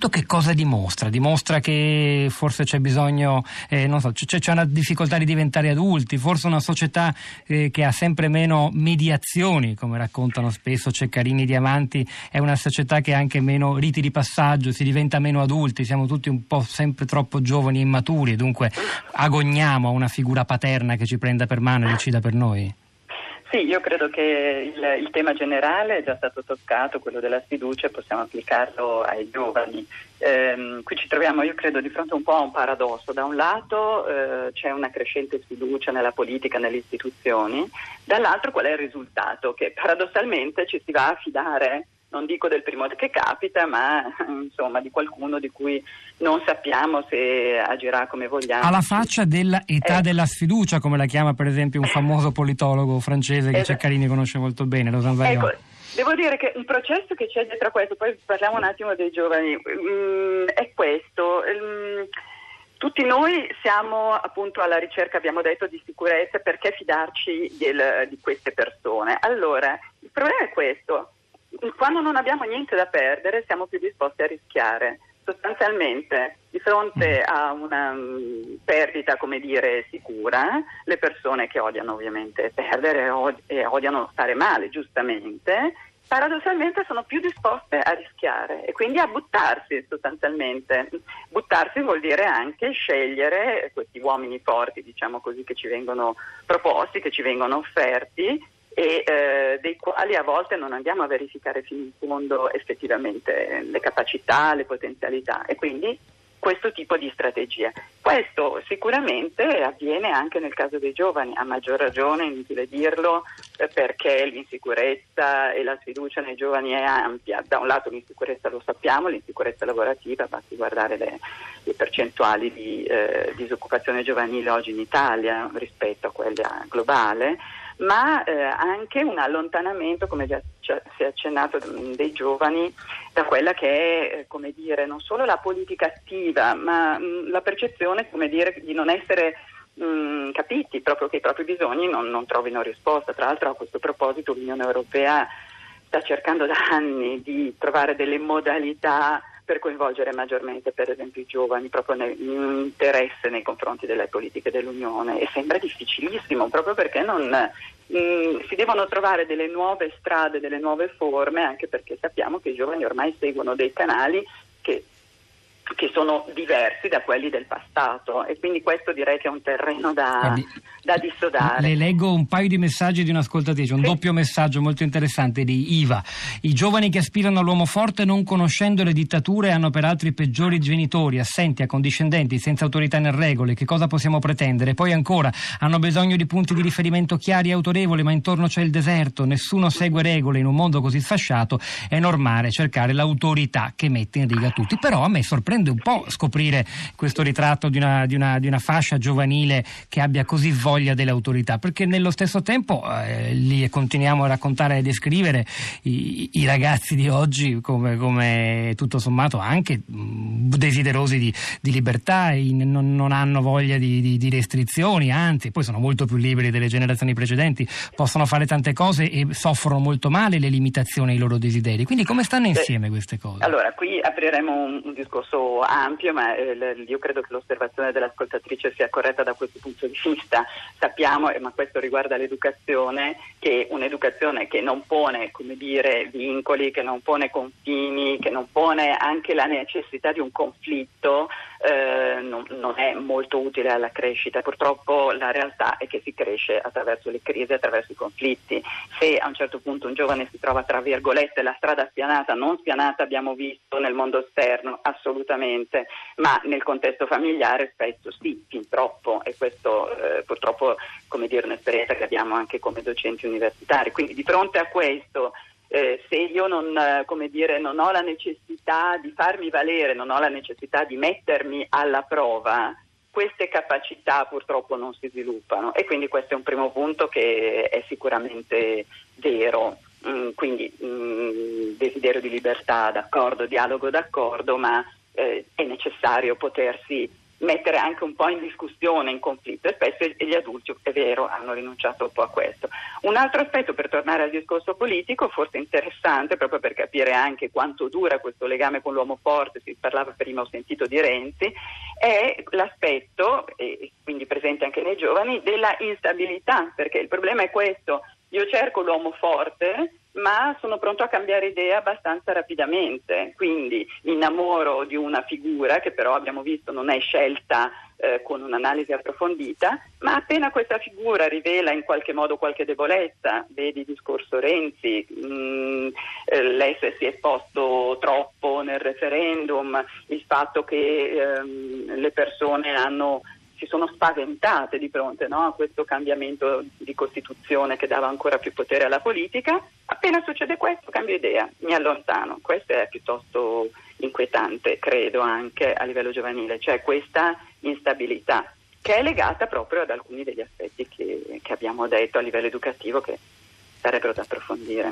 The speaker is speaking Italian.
questo che cosa dimostra? Dimostra che forse c'è bisogno, eh, non so, c'è, c'è, una difficoltà di diventare adulti, forse una società eh, che ha sempre meno mediazioni, come raccontano spesso Ceccarini Diamanti, è una società che ha anche meno riti di passaggio, si diventa meno adulti, siamo tutti un po' sempre troppo giovani e immaturi, dunque agogniamo a una figura paterna che ci prenda per mano e decida per noi. Sì, io credo che il, il, tema generale è già stato toccato, quello della sfiducia, possiamo applicarlo ai giovani. Eh, qui ci troviamo, io credo, di fronte un po' a un paradosso. Da un lato eh, c'è una crescente sfiducia nella politica, nelle istituzioni, dall'altro qual è il risultato? Che paradossalmente ci si va a fidare non dico del primo che capita, ma insomma di qualcuno di cui non sappiamo se agirà come vogliamo. Alla faccia dell'età eh. della sfiducia, come la chiama per esempio un famoso politologo francese che esatto. Ceccarini conosce molto bene, Rosan Ecco, devo dire che un processo che c'è dietro a questo, poi parliamo un attimo dei giovani, um, è questo. Um, tutti noi siamo appunto alla ricerca, abbiamo detto, di sicurezza, perché fidarci del, di queste persone? Allora, il problema è questo quando non abbiamo niente da perdere siamo più disposti a rischiare. Sostanzialmente, di fronte a una um, perdita, come dire, sicura, le persone che odiano ovviamente perdere e odiano stare male, giustamente, paradossalmente sono più disposte a rischiare e quindi a buttarsi sostanzialmente. Buttarsi vuol dire anche scegliere questi uomini forti, diciamo così, che ci vengono proposti, che ci vengono offerti e eh, dei quali a volte non andiamo a verificare fino in fondo effettivamente le capacità, le potenzialità e quindi questo tipo di strategia. Questo sicuramente avviene anche nel caso dei giovani, a maggior ragione, inutile dirlo, eh, perché l'insicurezza e la sfiducia nei giovani è ampia. Da un lato l'insicurezza lo sappiamo, l'insicurezza lavorativa, basti guardare le, le percentuali di eh, disoccupazione giovanile oggi in Italia rispetto a quella globale ma eh, anche un allontanamento, come già si è accennato, dei giovani da quella che è, eh, come dire, non solo la politica attiva, ma mh, mm, la percezione, come dire, di non essere mh, mm, capiti, proprio che i propri bisogni non, non trovino risposta. Tra l'altro a questo proposito l'Unione Europea sta cercando da anni di trovare delle modalità per coinvolgere maggiormente per esempio i giovani proprio nell'interesse nei confronti delle politiche dell'Unione. E sembra difficilissimo proprio perché non, mh, mm, si devono trovare delle nuove strade, delle nuove forme anche perché sappiamo che i giovani ormai seguono dei canali che che sono diversi da quelli del passato e quindi questo direi che è un terreno da, Guardi, da dissodare. Le leggo un paio di messaggi di un'ascoltatrice, un sì. doppio messaggio molto interessante di Iva. I giovani che aspirano all'uomo forte non conoscendo le dittature hanno peraltro i peggiori genitori, assenti, accondiscendenti, senza autorità né regole, che cosa possiamo pretendere? Poi ancora, hanno bisogno di punti di riferimento chiari e autorevoli, ma intorno c'è il deserto, nessuno segue regole in un mondo così sfasciato, è normale cercare l'autorità che mette in riga tutti. Però a me sorprende sorprende un po' scoprire questo ritratto di una, di una, di una fascia giovanile che abbia così voglia dell'autorità, perché nello stesso tempo eh, li continuiamo a raccontare e descrivere i, i ragazzi di oggi come, come, tutto sommato anche desiderosi di, di libertà, in, non, non, hanno voglia di, di, restrizioni, anzi poi sono molto più liberi delle generazioni precedenti, possono fare tante cose e soffrono molto male le limitazioni ai loro desideri. Quindi come stanno insieme queste cose? Allora, qui apriremo un, un discorso ampio, ma eh, io credo che l'osservazione dell'ascoltatrice sia corretta da questo punto di vista. Sappiamo, ma questo riguarda l'educazione, che un'educazione che non pone dire, vincoli, che non pone confini, che non pone anche la necessità di un conflitto, eh, non, non, è molto utile alla crescita. Purtroppo la realtà è che si cresce attraverso le crisi, attraverso i conflitti. Se a un certo punto un giovane si trova tra virgolette la strada spianata, non spianata abbiamo visto nel mondo esterno, assolutamente, ma nel contesto familiare spesso sì, fin troppo e questo eh, purtroppo come dire, un'esperienza che abbiamo anche come docenti universitari. Quindi di fronte a questo eh, se io non, eh, dire, non, ho la necessità di farmi valere, non ho la necessità di mettermi alla prova, queste capacità purtroppo non si sviluppano e quindi questo è un primo punto che è sicuramente vero. Mm, quindi mm, desiderio di libertà, d'accordo, dialogo d'accordo, ma eh, è necessario potersi mettere anche un po' in discussione, in conflitto e spesso gli adulti, è vero, hanno rinunciato un po' a questo. Un altro aspetto per tornare al discorso politico, forse interessante proprio per capire anche quanto dura questo legame con l'uomo forte, si parlava prima, ho sentito di Renzi, è l'aspetto, e quindi presente anche nei giovani, della instabilità, perché il problema è questo, io cerco l'uomo forte, ma sono pronto a cambiare idea abbastanza rapidamente, quindi innamoro di una figura che però abbiamo visto non è scelta eh, con un'analisi approfondita, ma appena questa figura rivela in qualche modo qualche debolezza, vedi il discorso Renzi, mh, mm, eh, lei si è esposto troppo nel referendum, il fatto che ehm, le persone hanno si sono spaventate di fronte no, a questo cambiamento di Costituzione che dava ancora più potere alla politica. Appena succede questo cambio idea, mi allontano. Questo è piuttosto inquietante, credo, anche a livello giovanile, cioè questa instabilità che è legata proprio ad alcuni degli aspetti che, che abbiamo detto a livello educativo che sarebbero da approfondire.